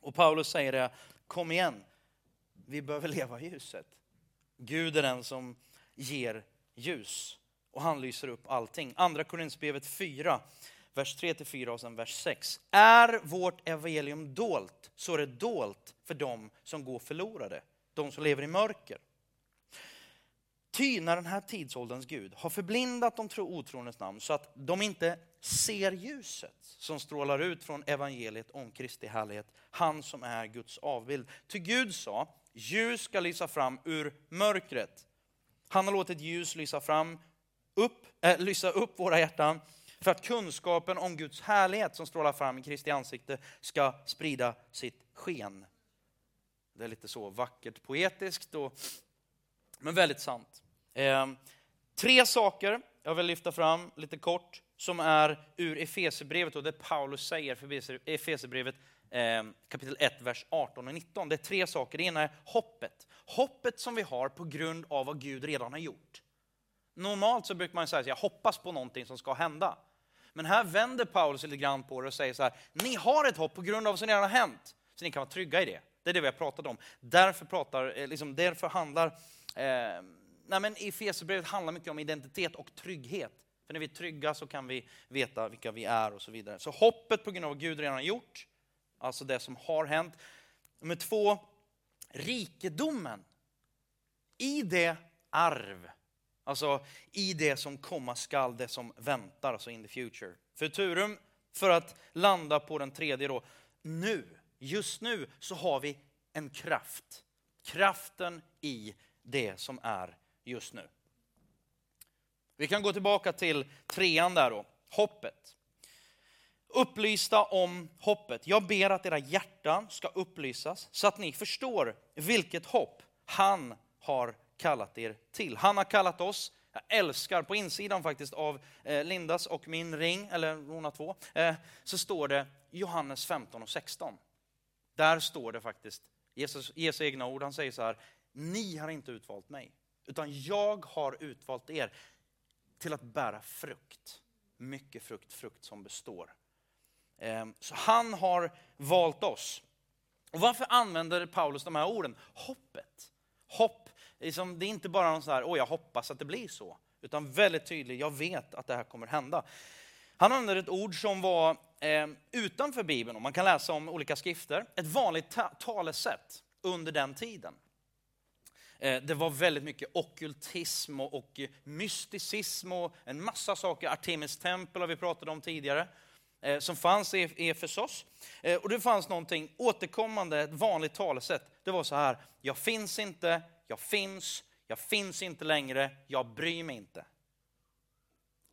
Och Paulus säger det, kom igen, vi behöver leva i ljuset. Gud är den som ger ljus och han lyser upp allting. Andra Korinthierbrevet 4, vers 3-4 och sen vers 6. Är vårt evangelium dolt så är det dolt för dem som går förlorade, de som lever i mörker. Ty när den här tidsålderns Gud har förblindat de otroendes namn så att de inte ser ljuset som strålar ut från evangeliet om Kristi härlighet, han som är Guds avbild. Ty Gud sa, ljus ska lysa fram ur mörkret. Han har låtit ljus lysa, fram, upp, äh, lysa upp våra hjärtan för att kunskapen om Guds härlighet som strålar fram i Kristi ansikte ska sprida sitt sken. Det är lite så vackert poetiskt, och, men väldigt sant. Eh, tre saker jag vill lyfta fram lite kort som är ur Efesierbrevet och det Paulus säger för Efesierbrevet eh, kapitel 1, vers 18 och 19. Det är tre saker. Det ena är hoppet. Hoppet som vi har på grund av vad Gud redan har gjort. Normalt så brukar man säga att jag hoppas på någonting som ska hända. Men här vänder Paulus lite grann på det och säger så här, ni har ett hopp på grund av vad som redan har hänt. Så ni kan vara trygga i det. Det är det vi har pratat om. Därför, pratar, eh, liksom, därför handlar eh, nej men Efesierbrevet handlar mycket om identitet och trygghet. För när vi är trygga så kan vi veta vilka vi är och så vidare. Så hoppet på grund av vad Gud redan har gjort, alltså det som har hänt. Nummer två, rikedomen i det arv, alltså i det som komma skall, det som väntar, alltså in the future. Futurum, för att landa på den tredje då, nu, just nu så har vi en kraft. Kraften i det som är just nu. Vi kan gå tillbaka till trean där då, hoppet. Upplysta om hoppet. Jag ber att era hjärtan ska upplysas så att ni förstår vilket hopp han har kallat er till. Han har kallat oss, jag älskar på insidan faktiskt av eh, Lindas och min ring, eller hon har två, eh, så står det Johannes 15 och 16. Där står det faktiskt, Jesus, Jesu egna ord, han säger så här, ni har inte utvalt mig, utan jag har utvalt er till att bära frukt. Mycket frukt, frukt som består. Ehm, så han har valt oss. Och varför använder Paulus de här orden? Hoppet. Hopp, liksom, det är inte bara någon sån här, åh jag hoppas att det blir så. Utan väldigt tydligt, jag vet att det här kommer hända. Han använder ett ord som var eh, utanför Bibeln, och man kan läsa om olika skrifter. Ett vanligt ta talesätt under den tiden. Eh, det var väldigt mycket okultism och mysticism och en massa saker. Artemis tempel har vi pratat om tidigare, eh, som fanns i e- Efesos. Eh, och det fanns någonting återkommande, ett vanligt talesätt. Det var så här, jag finns inte, jag finns, jag finns inte längre, jag bryr mig inte.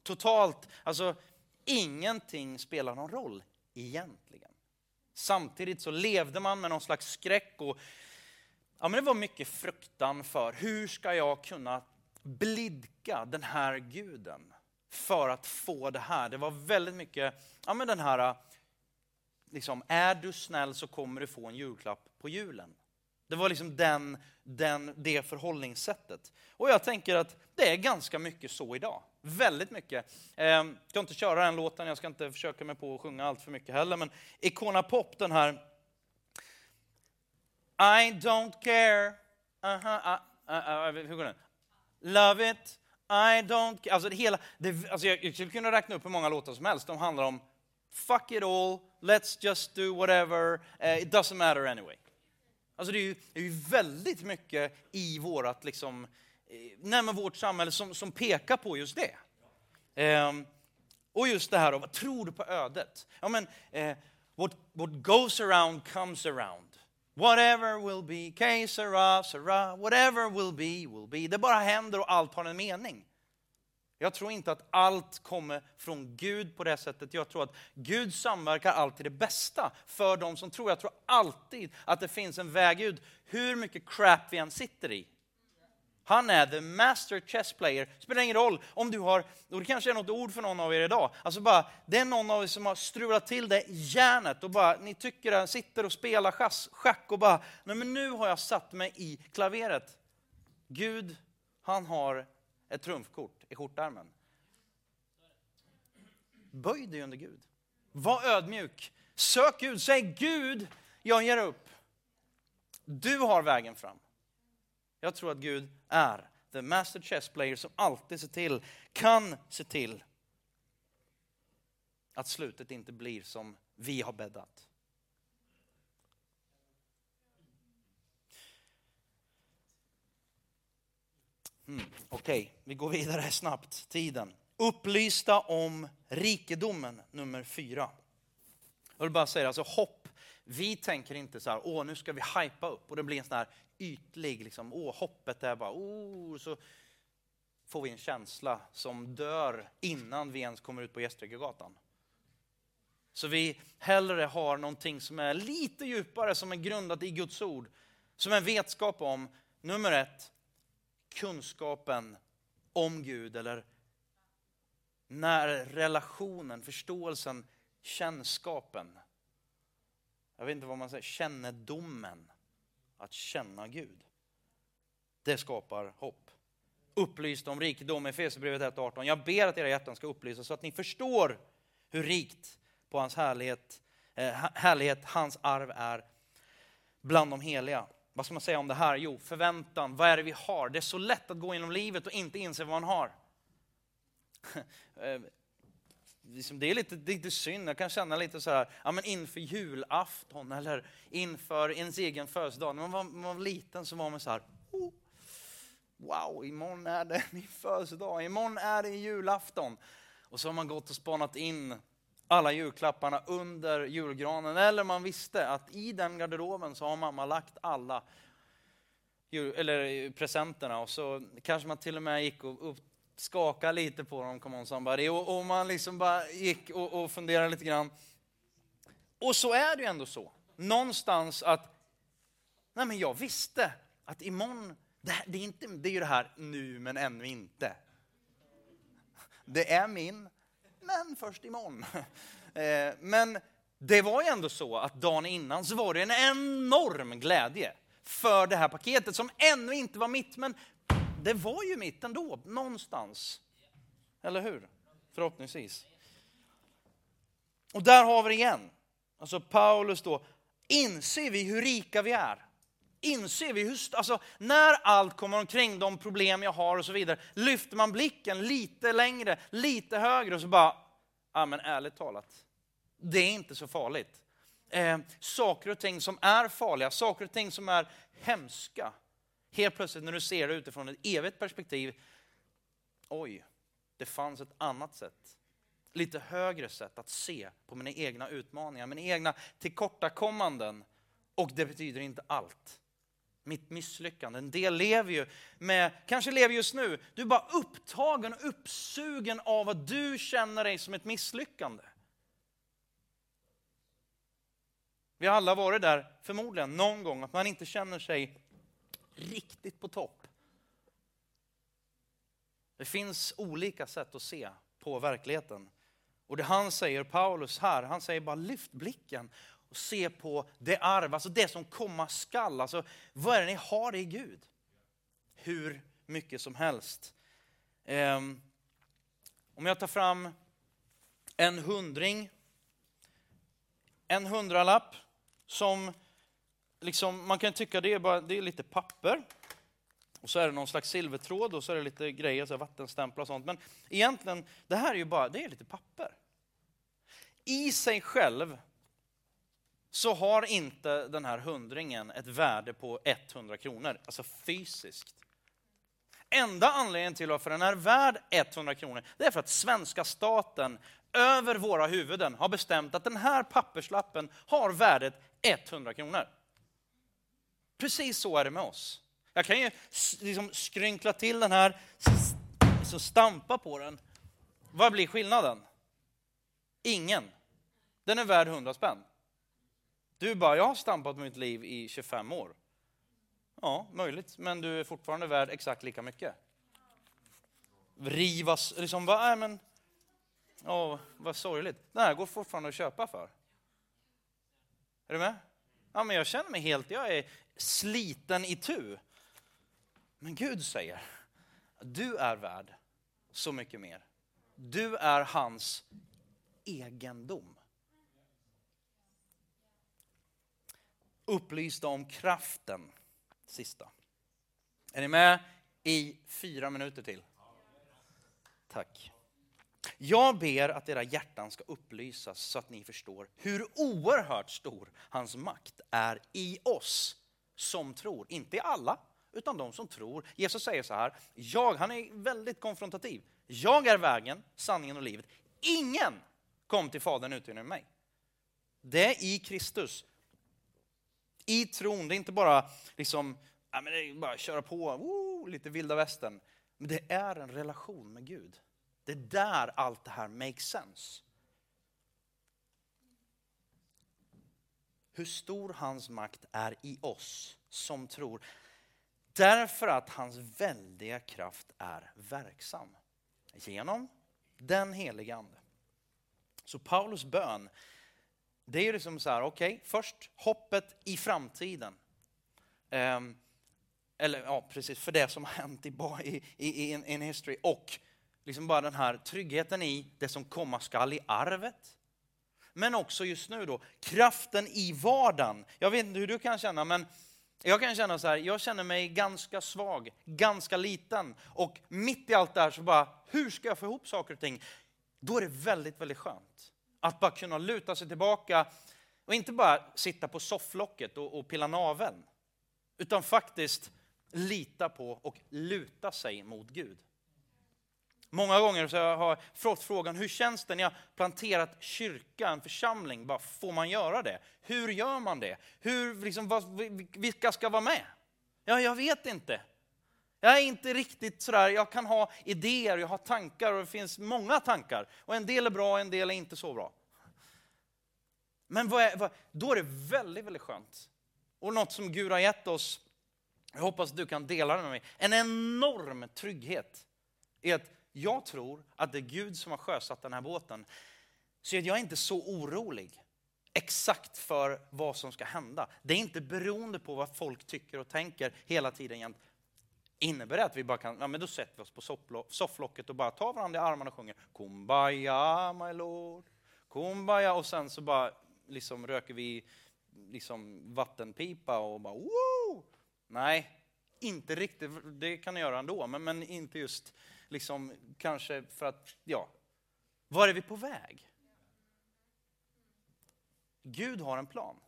Totalt, alltså ingenting spelar någon roll egentligen. Samtidigt så levde man med någon slags skräck och Ja, men det var mycket fruktan för hur ska jag kunna blidka den här guden för att få det här. Det var väldigt mycket, ja men den här, liksom, är du snäll så kommer du få en julklapp på julen. Det var liksom den, den, det förhållningssättet. Och jag tänker att det är ganska mycket så idag. Väldigt mycket. Jag ska inte köra den låten, jag ska inte försöka mig på att sjunga allt för mycket heller, men Icona Pop, den här i don't care. Uh-huh, uh -huh, uh, uh, hur går den? Love it. I don't care. Alltså, det hela, det, alltså jag, jag skulle kunna räkna upp hur många låtar som helst. De handlar om fuck it all, let's just do whatever, uh, it doesn't matter anyway. Alltså det är ju, det är ju väldigt mycket i vårat, liksom, eh, nej, vårt samhälle som, som pekar på just det. Um, och just det här, vad tror du på ödet? Ja, men, uh, what, what goes around comes around. Whatever will be, que sera, sera, whatever will be, will be. Det bara händer och allt har en mening. Jag tror inte att allt kommer från Gud på det sättet. Jag tror att Gud samverkar alltid det bästa för de som tror. Jag tror alltid att det finns en väg ut, hur mycket crap vi än sitter i. Han är the master chess player. Spelar ingen roll om du har, och det kanske är något ord för någon av er idag, alltså bara, det är någon av er som har strulat till det järnet och bara, ni tycker att sitter och spelar schack och bara, nej men nu har jag satt mig i klaveret. Gud, Han har ett trumfkort i skjortärmen. Böj dig under Gud. Var ödmjuk. Sök Gud. Säg Gud, jag ger upp. Du har vägen fram. Jag tror att Gud är the master chess player som alltid ser till, kan se till att slutet inte blir som vi har bäddat. Mm, Okej, okay. vi går vidare snabbt. Tiden. Upplysta om rikedomen nummer fyra. Jag vill bara säga, alltså hopp. Vi tänker inte så här, åh nu ska vi hypa upp och det blir en sån här ytlig, liksom, åh hoppet är bara, oh, så får vi en känsla som dör innan vi ens kommer ut på Gästrikegatan. Så vi hellre har någonting som är lite djupare, som är grundat i Guds ord. Som en vetskap om, nummer ett, kunskapen om Gud eller när relationen, förståelsen, kännskapen. Jag vet inte vad man säger, kännedomen. Att känna Gud. Det skapar hopp. Upplyst om rikedom, Efesierbrevet 1.18. Jag ber att era hjärtan ska upplysas så att ni förstår hur rikt på hans härlighet, eh, härlighet hans arv är bland de heliga. Vad ska man säga om det här? Jo, förväntan. Vad är det vi har? Det är så lätt att gå genom livet och inte inse vad man har. Eh, Liksom, det är lite, det är lite synd, jag kan känna lite så här, ja, men inför julafton eller inför ens egen födelsedag. När man var, man var liten så var man så här, oh, wow, imorgon är det min födelsedag, imorgon är det julafton. Och så har man gått och spanat in alla julklapparna under julgranen. Eller man visste att i den garderoben så har mamma lagt alla eller presenterna och så kanske man till och med gick och, och skakade lite på dem, come on somebody. Och, och man liksom bara gick och, och funderade lite grann. Och så är det ju ändå så, någonstans att, nej men jag visste att imorgon, det, här, det, är inte, det är ju det här nu men ännu inte. Det är min, men först imorgon. Eh, men det var ju ändå så att dagen innan så var det en enorm glädje för det här paketet som ännu inte var mitt, men det var ju mitt ändå, någonstans. Eller hur? Förhoppningsvis. Och där har vi det igen. Alltså Paulus då, inser vi hur rika vi är? Inser vi hur, alltså när allt kommer omkring, de problem jag har och så vidare, lyfter man blicken lite längre, lite högre och så bara, ja men ärligt talat, det är inte så farligt. Eh, saker och ting som är farliga, saker och ting som är hemska, helt plötsligt när du ser det utifrån ett evigt perspektiv, oj, det fanns ett annat sätt. Lite högre sätt att se på mina egna utmaningar, mina egna tillkortakommanden. Och det betyder inte allt mitt misslyckande. En del lever ju med, kanske lever just nu, du är bara upptagen och uppsugen av att du känner dig som ett misslyckande. Vi har alla varit där, förmodligen, någon gång, att man inte känner sig riktigt på topp. Det finns olika sätt att se på verkligheten. Och det han säger, Paulus här, han säger bara lyft blicken och se på det arv, alltså det som komma skall. Alltså, vad är det ni har i Gud? Hur mycket som helst. Um, om jag tar fram en hundring, en hundralapp som liksom, man kan tycka det är, bara, det är lite papper. Och så är det någon slags silvertråd och så är det lite grejer, så vattenstämplar och sånt. Men egentligen, det här är ju bara, det är lite papper. I sig själv så har inte den här hundringen ett värde på 100 kronor, alltså fysiskt. Enda anledningen till varför den är värd 100 kronor, det är för att svenska staten över våra huvuden har bestämt att den här papperslappen har värdet 100 kronor. Precis så är det med oss. Jag kan ju liksom skrynkla till den här, så stampa på den. Vad blir skillnaden? Ingen. Den är värd 100 spänn. Du bara, jag har stampat mitt liv i 25 år. Ja, möjligt, men du är fortfarande värd exakt lika mycket. Rivas, liksom, vad, äh, men, åh, vad sorgligt. Den här går fortfarande att köpa för. Är du med? Ja, men jag känner mig helt, jag är sliten i tu. Men Gud säger Du är värd så mycket mer. Du är hans egendom. Upplysta om kraften. Sista. Är ni med i fyra minuter till? Tack. Jag ber att era hjärtan ska upplysas så att ni förstår hur oerhört stor hans makt är i oss som tror. Inte i alla, utan de som tror. Jesus säger så här, jag, han är väldigt konfrontativ. Jag är vägen, sanningen och livet. Ingen kom till Fadern utan mig. Det är i Kristus. I tron, det är inte bara liksom, ja, men det är bara köra på, woo, lite vilda västern. Men det är en relation med Gud. Det är där allt det här makes sense. Hur stor hans makt är i oss som tror. Därför att hans väldiga kraft är verksam. Genom den helige Ande. Så Paulus bön, det är ju liksom så här, okej, okay, först hoppet i framtiden. Um, eller ja, precis, för det som har hänt i, i, i, in, in history. Och liksom bara den här tryggheten i det som komma skall i arvet. Men också just nu då, kraften i vardagen. Jag vet inte hur du kan känna, men jag kan känna så här, jag känner mig ganska svag, ganska liten. Och mitt i allt det här så bara, hur ska jag få ihop saker och ting? Då är det väldigt, väldigt skönt att bara kunna luta sig tillbaka och inte bara sitta på sofflocket och, och pilla naveln. Utan faktiskt lita på och luta sig mot Gud. Många gånger så har jag fått frågan, hur känns det när jag planterat kyrka, en församling? Bara, får man göra det? Hur gör man det? Hur, liksom, vad, vilka ska vara med? Ja, jag vet inte. Jag är inte riktigt sådär, jag kan ha idéer, jag har tankar och det finns många tankar. Och en del är bra, en del är inte så bra. Men vad är, vad, då är det väldigt, väldigt skönt. Och något som Gud har gett oss, jag hoppas du kan dela det med mig, en enorm trygghet. i att jag tror att det är Gud som har sjösatt den här båten. Så jag är inte så orolig exakt för vad som ska hända. Det är inte beroende på vad folk tycker och tänker hela tiden jämt. Innebär det att vi bara kan, ja men då sätter vi oss på sofflocket och bara tar varandra i armarna och sjunger Kumbaya my lord, Kumbaya och sen så bara liksom röker vi liksom vattenpipa och bara Woo! Nej, inte riktigt, det kan ni göra ändå, men, men inte just liksom kanske för att, ja, var är vi på väg? Gud har en plan.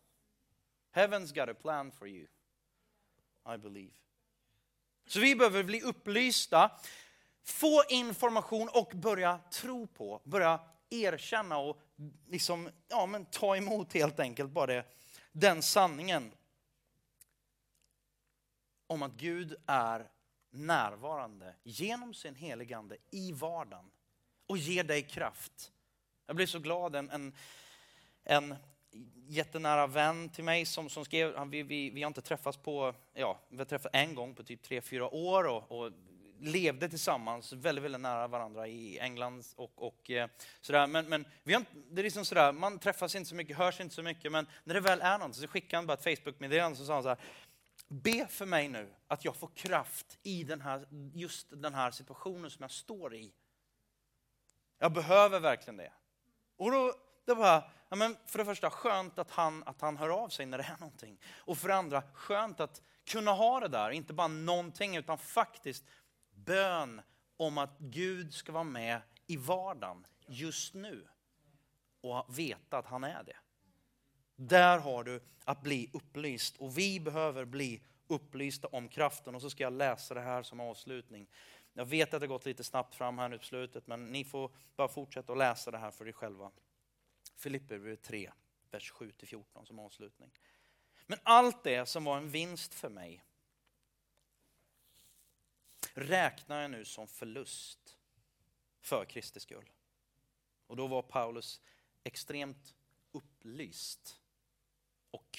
Heaven's got a plan for you. I believe. Så vi behöver bli upplysta, få information och börja tro på, börja erkänna och liksom, ja, men ta emot helt enkelt bara det, den sanningen om att Gud är närvarande genom sin heligande i vardagen och ger dig kraft. Jag blir så glad, en, en, en jättenära vän till mig som, som skrev, vi, vi, vi har inte träffats på, ja, vi har träffats en gång på typ tre, fyra år och, och levde tillsammans väldigt, väldigt nära varandra i England och, och eh, sådär. Men, men vi har, det är liksom sådär, man träffas inte så mycket, hörs inte så mycket, men när det väl är något så skickar han bara ett Facebook-meddelande så sa han så här, be för mig nu att jag får kraft i den här, just den här situationen som jag står i. Jag behöver verkligen det. Och då, det var, ja men för det första skönt att han, att han hör av sig när det är någonting. Och för det andra skönt att kunna ha det där, inte bara någonting utan faktiskt bön om att Gud ska vara med i vardagen just nu. Och veta att han är det. Där har du att bli upplyst och vi behöver bli upplysta om kraften. Och så ska jag läsa det här som avslutning. Jag vet att det gått lite snabbt fram här nu på slutet, men ni får bara fortsätta att läsa det här för er själva. Filipperbrevet 3, vers 7-14 som avslutning. Men allt det som var en vinst för mig räknar jag nu som förlust för Kristi skull. Och då var Paulus extremt upplyst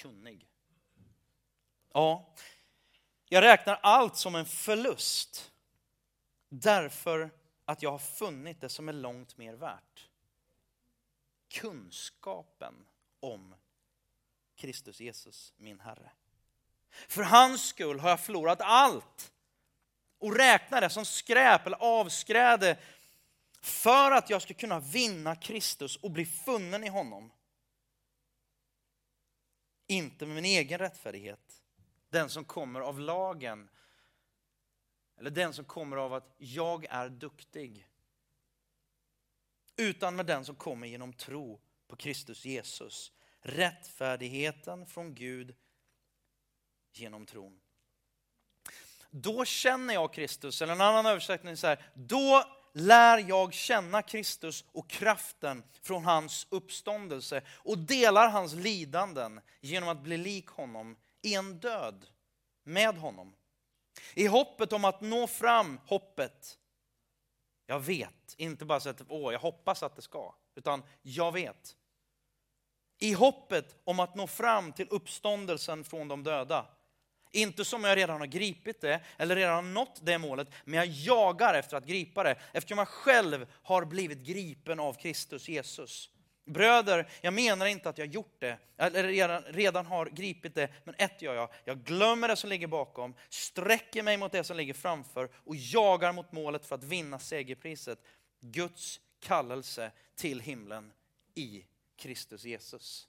kunnig. Ja, jag räknar allt som en förlust därför att jag har funnit det som är långt mer värt. Kunskapen om Kristus Jesus, min Herre. För hans skull har jag förlorat allt. och räknar det som skräp eller avskräde för att jag ska kunna vinna Kristus och bli funnen i honom. Inte med min egen rättfärdighet, den som kommer av lagen. Eller den som kommer av att jag är duktig. Utan med den som kommer genom tro på Kristus Jesus. Rättfärdigheten från Gud genom tron. Då känner jag Kristus, eller en annan översättning så här, då lär jag känna Kristus och kraften från hans uppståndelse och delar hans lidanden genom att bli lik honom i en död med honom. I hoppet om att nå fram, hoppet. Jag vet, inte bara så att åh, jag hoppas att det ska, utan jag vet. I hoppet om att nå fram till uppståndelsen från de döda. Inte som jag redan har gripit det eller redan har nått det målet, men jag jagar efter att gripa det eftersom jag själv har blivit gripen av Kristus Jesus. Bröder, jag menar inte att jag gjort det, eller redan, redan har gripit det, men ett gör jag. Jag glömmer det som ligger bakom, sträcker mig mot det som ligger framför och jagar mot målet för att vinna segerpriset. Guds kallelse till himlen i Kristus Jesus.